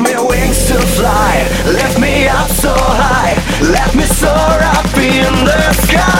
me wings to fly. Lift me up so high. Let me soar up in the sky.